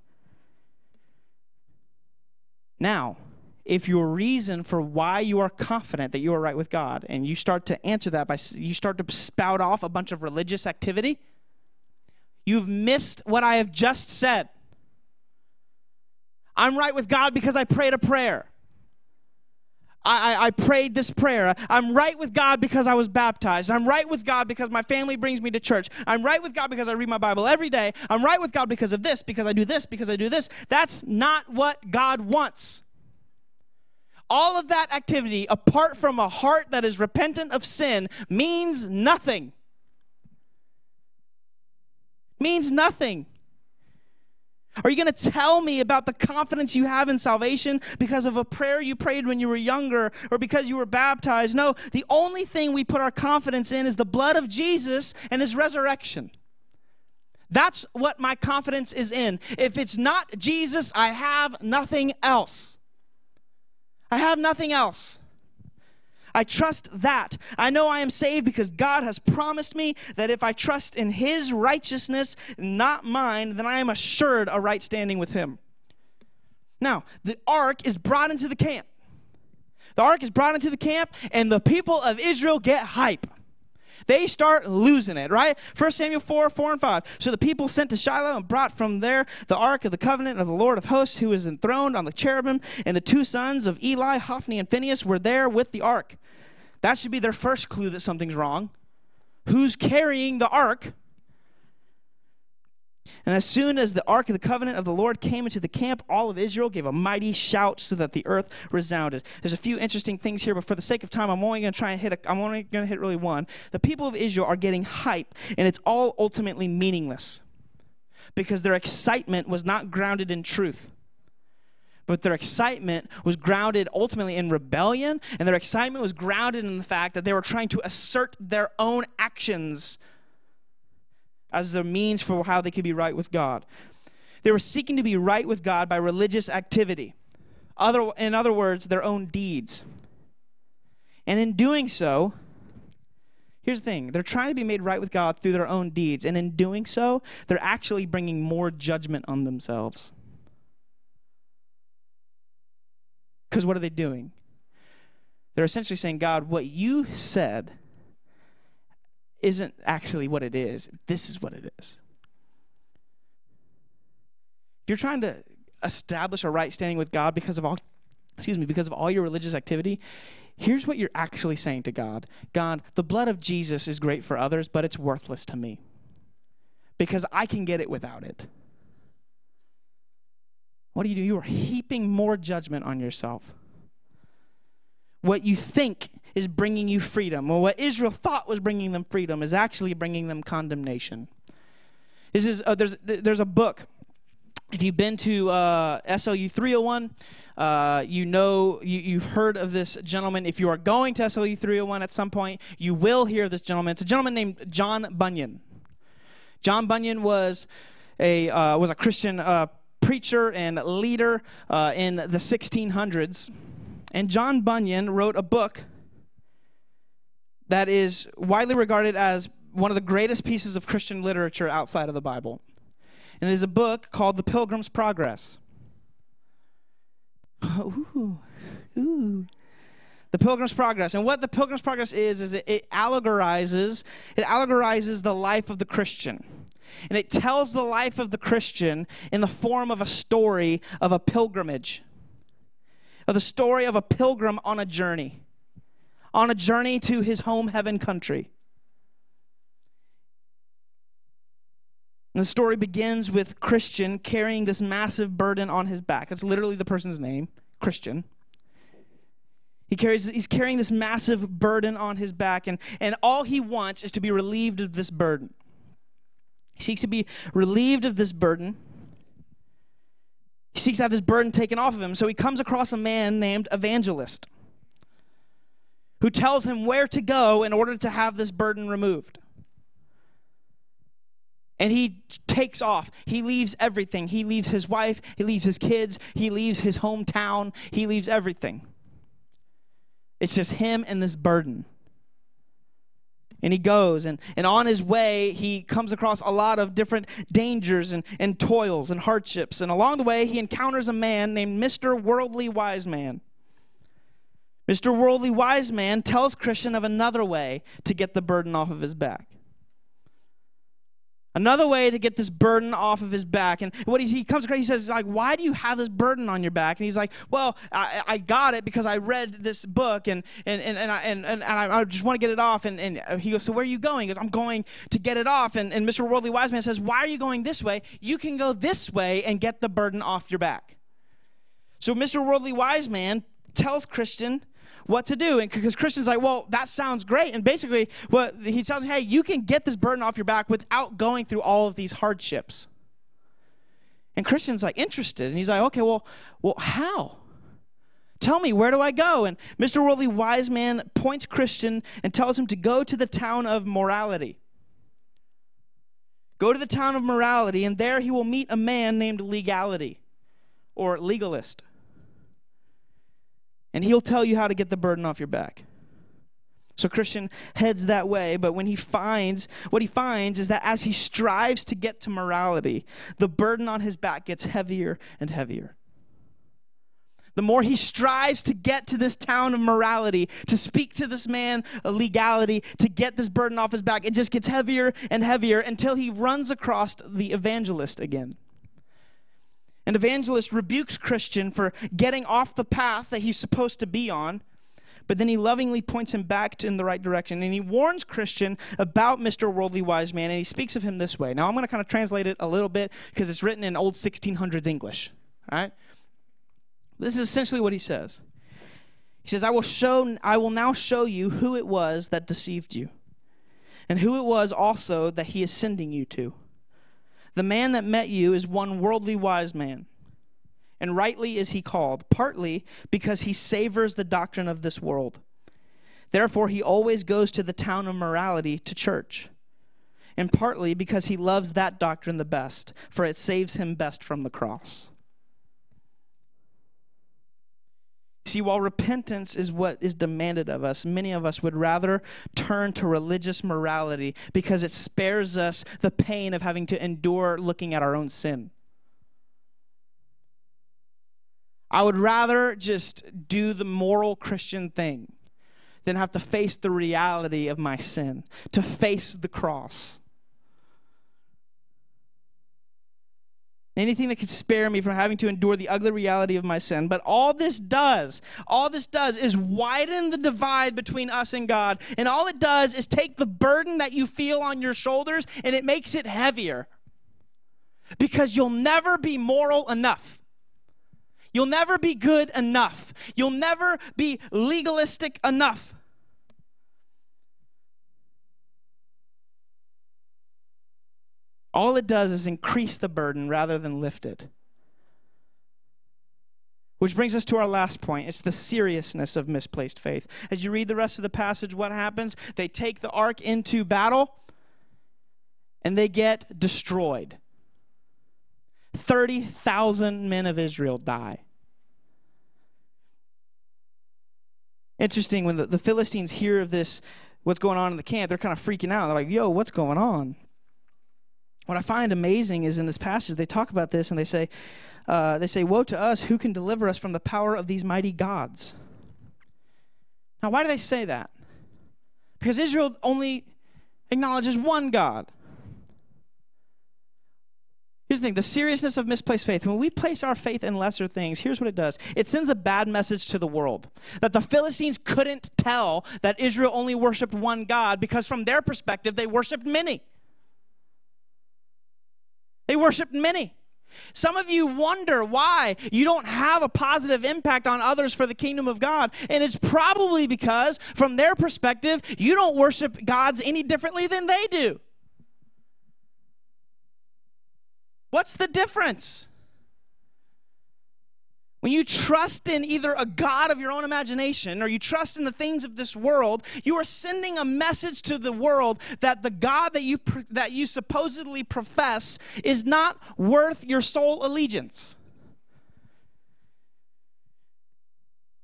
Now, if your reason for why you are confident that you are right with God, and you start to answer that by you start to spout off a bunch of religious activity, you've missed what I have just said. I'm right with God because I prayed a prayer. I, I, I, prayed this prayer. I'm right with God because I was baptized. I'm right with God because my family brings me to church. I'm right with God because I read my Bible every day. I'm right with God because of this, because I do this, because I do this. That's not what God wants. All of that activity, apart from a heart that is repentant of sin, means nothing. Means nothing. Are you going to tell me about the confidence you have in salvation because of a prayer you prayed when you were younger or because you were baptized? No, the only thing we put our confidence in is the blood of Jesus and his resurrection. That's what my confidence is in. If it's not Jesus, I have nothing else. I have nothing else. I trust that. I know I am saved because God has promised me that if I trust in His righteousness, not mine, then I am assured a right standing with Him. Now, the ark is brought into the camp. The ark is brought into the camp, and the people of Israel get hype. They start losing it, right? 1 Samuel 4, 4 and 5. So the people sent to Shiloh and brought from there the ark of the covenant of the Lord of hosts, who is enthroned on the cherubim, and the two sons of Eli, Hophni, and Phinehas were there with the ark. That should be their first clue that something's wrong. Who's carrying the ark? And as soon as the ark of the covenant of the Lord came into the camp, all of Israel gave a mighty shout so that the earth resounded. There's a few interesting things here, but for the sake of time, I'm only going to try and hit. I'm only going to hit really one. The people of Israel are getting hype, and it's all ultimately meaningless because their excitement was not grounded in truth but their excitement was grounded ultimately in rebellion, and their excitement was grounded in the fact that they were trying to assert their own actions as their means for how they could be right with God. They were seeking to be right with God by religious activity. Other, in other words, their own deeds. And in doing so, here's the thing they're trying to be made right with God through their own deeds. And in doing so, they're actually bringing more judgment on themselves. Because what are they doing? They're essentially saying, God, what you said isn't actually what it is. This is what it is. If you're trying to establish a right standing with God because of all excuse me, because of all your religious activity, here's what you're actually saying to God. God, the blood of Jesus is great for others, but it's worthless to me. Because I can get it without it. What do you do? You are heaping more judgment on yourself. What you think is bringing you freedom, or what Israel thought was bringing them freedom, is actually bringing them condemnation. This is uh, there's there's a book. If you've been to uh, SLU 301, uh, you know you, you've heard of this gentleman. If you are going to SLU 301 at some point, you will hear of this gentleman. It's a gentleman named John Bunyan. John Bunyan was a uh, was a Christian uh, preacher and leader uh, in the 1600s. And John Bunyan wrote a book that is widely regarded as one of the greatest pieces of Christian literature outside of the Bible. And it is a book called The Pilgrim's Progress. ooh, ooh. The Pilgrim's Progress. And what the Pilgrim's Progress is, is it, it allegorizes, it allegorizes the life of the Christian. And it tells the life of the Christian in the form of a story of a pilgrimage, of the story of a pilgrim on a journey, on a journey to his home heaven country. And the story begins with Christian carrying this massive burden on his back. That's literally the person's name, Christian. He carries, he's carrying this massive burden on his back, and, and all he wants is to be relieved of this burden. He seeks to be relieved of this burden. He seeks to have this burden taken off of him. So he comes across a man named Evangelist who tells him where to go in order to have this burden removed. And he takes off. He leaves everything. He leaves his wife. He leaves his kids. He leaves his hometown. He leaves everything. It's just him and this burden. And he goes, and, and on his way, he comes across a lot of different dangers and, and toils and hardships. And along the way, he encounters a man named Mr. Worldly Wise Man. Mr. Worldly Wise Man tells Christian of another way to get the burden off of his back. Another way to get this burden off of his back. And what he, he comes across, he says, like, why do you have this burden on your back? And he's like, well, I, I got it because I read this book and, and, and, and, I, and, and I just want to get it off. And, and he goes, so where are you going? He goes, I'm going to get it off. And, and Mr. Worldly Wise Man says, why are you going this way? You can go this way and get the burden off your back. So Mr. Worldly Wise Man tells Christian, what to do. And because Christian's like, well, that sounds great. And basically, what he tells me, hey, you can get this burden off your back without going through all of these hardships. And Christian's like interested, and he's like, okay, well, well, how? Tell me, where do I go? And Mr. Worldly Wise Man points Christian and tells him to go to the town of morality. Go to the town of morality, and there he will meet a man named legality or legalist and he'll tell you how to get the burden off your back. So Christian heads that way, but when he finds, what he finds is that as he strives to get to morality, the burden on his back gets heavier and heavier. The more he strives to get to this town of morality, to speak to this man of legality, to get this burden off his back, it just gets heavier and heavier until he runs across the evangelist again. An evangelist rebukes Christian for getting off the path that he's supposed to be on, but then he lovingly points him back in the right direction. And he warns Christian about Mr. Worldly Wise Man, and he speaks of him this way. Now, I'm going to kind of translate it a little bit because it's written in old 1600s English. All right? This is essentially what he says. He says, I will, show, I will now show you who it was that deceived you, and who it was also that he is sending you to. The man that met you is one worldly wise man, and rightly is he called, partly because he savors the doctrine of this world. Therefore, he always goes to the town of morality to church. and partly because he loves that doctrine the best, for it saves him best from the cross. See, while repentance is what is demanded of us, many of us would rather turn to religious morality because it spares us the pain of having to endure looking at our own sin. I would rather just do the moral Christian thing than have to face the reality of my sin, to face the cross. Anything that could spare me from having to endure the ugly reality of my sin. But all this does, all this does is widen the divide between us and God. And all it does is take the burden that you feel on your shoulders and it makes it heavier. Because you'll never be moral enough. You'll never be good enough. You'll never be legalistic enough. All it does is increase the burden rather than lift it. Which brings us to our last point. It's the seriousness of misplaced faith. As you read the rest of the passage, what happens? They take the ark into battle and they get destroyed. 30,000 men of Israel die. Interesting, when the, the Philistines hear of this, what's going on in the camp, they're kind of freaking out. They're like, yo, what's going on? What I find amazing is in this passage, they talk about this and they say, uh, they say, Woe to us, who can deliver us from the power of these mighty gods? Now, why do they say that? Because Israel only acknowledges one God. Here's the thing the seriousness of misplaced faith. When we place our faith in lesser things, here's what it does it sends a bad message to the world that the Philistines couldn't tell that Israel only worshiped one God because, from their perspective, they worshiped many. They worshiped many. Some of you wonder why you don't have a positive impact on others for the kingdom of God. And it's probably because, from their perspective, you don't worship gods any differently than they do. What's the difference? When you trust in either a God of your own imagination or you trust in the things of this world, you are sending a message to the world that the God that you, that you supposedly profess is not worth your soul allegiance.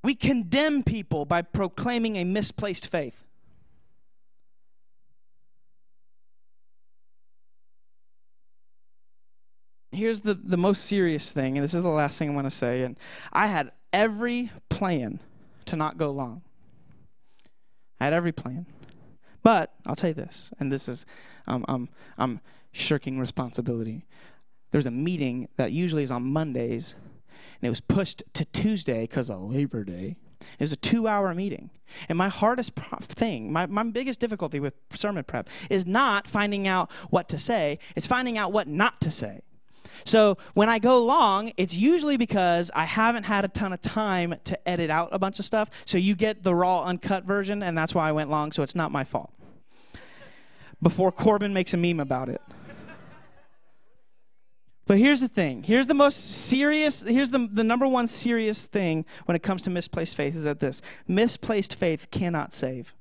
We condemn people by proclaiming a misplaced faith. Here's the, the most serious thing, and this is the last thing I want to say. And I had every plan to not go long. I had every plan. But I'll tell you this, and this is, um, um, I'm shirking responsibility. There's a meeting that usually is on Mondays, and it was pushed to Tuesday because of Labor Day. It was a two hour meeting. And my hardest thing, my, my biggest difficulty with sermon prep is not finding out what to say, it's finding out what not to say. So when I go long, it's usually because I haven't had a ton of time to edit out a bunch of stuff. So you get the raw, uncut version, and that's why I went long, so it's not my fault. Before Corbin makes a meme about it. But here's the thing. Here's the most serious, here's the, the number one serious thing when it comes to misplaced faith is that this misplaced faith cannot save.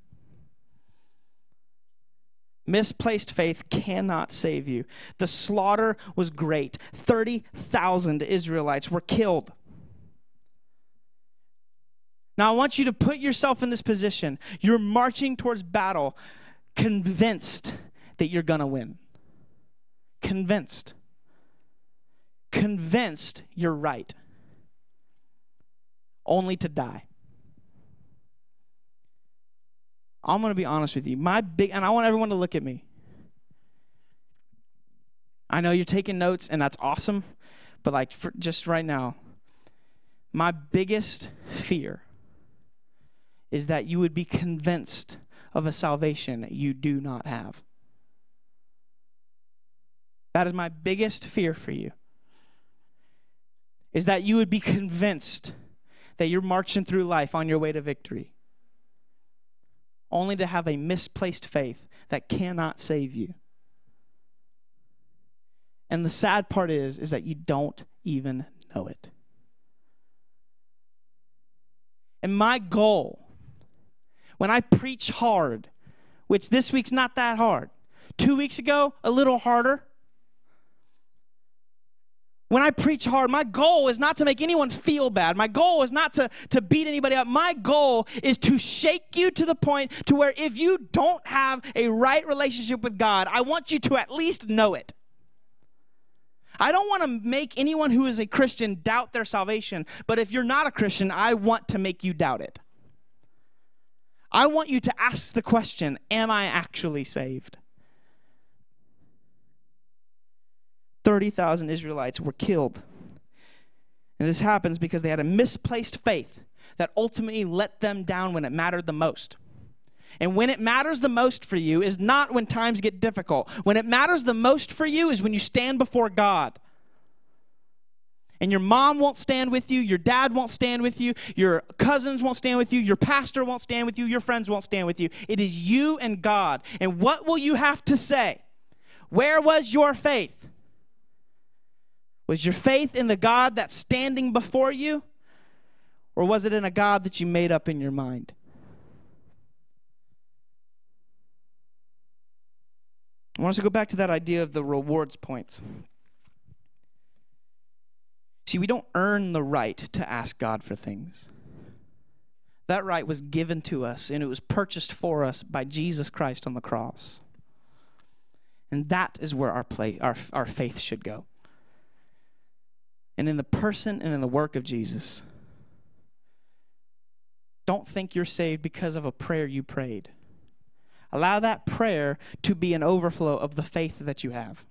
Misplaced faith cannot save you. The slaughter was great. 30,000 Israelites were killed. Now, I want you to put yourself in this position. You're marching towards battle, convinced that you're going to win. Convinced. Convinced you're right. Only to die. I'm going to be honest with you. My big, and I want everyone to look at me. I know you're taking notes, and that's awesome, but like just right now, my biggest fear is that you would be convinced of a salvation you do not have. That is my biggest fear for you. Is that you would be convinced that you're marching through life on your way to victory only to have a misplaced faith that cannot save you. And the sad part is is that you don't even know it. And my goal when I preach hard, which this week's not that hard, Two weeks ago, a little harder. When I preach hard, my goal is not to make anyone feel bad. My goal is not to, to beat anybody up. My goal is to shake you to the point to where if you don't have a right relationship with God, I want you to at least know it. I don't want to make anyone who is a Christian doubt their salvation, but if you're not a Christian, I want to make you doubt it. I want you to ask the question Am I actually saved? 30,000 Israelites were killed. And this happens because they had a misplaced faith that ultimately let them down when it mattered the most. And when it matters the most for you is not when times get difficult. When it matters the most for you is when you stand before God. And your mom won't stand with you, your dad won't stand with you, your cousins won't stand with you, your pastor won't stand with you, your friends won't stand with you. It is you and God. And what will you have to say? Where was your faith? Was your faith in the God that's standing before you? Or was it in a God that you made up in your mind? I want us to go back to that idea of the rewards points. See, we don't earn the right to ask God for things. That right was given to us and it was purchased for us by Jesus Christ on the cross. And that is where our, play, our, our faith should go and in the person and in the work of Jesus. Don't think you're saved because of a prayer you prayed. Allow that prayer to be an overflow of the faith that you have.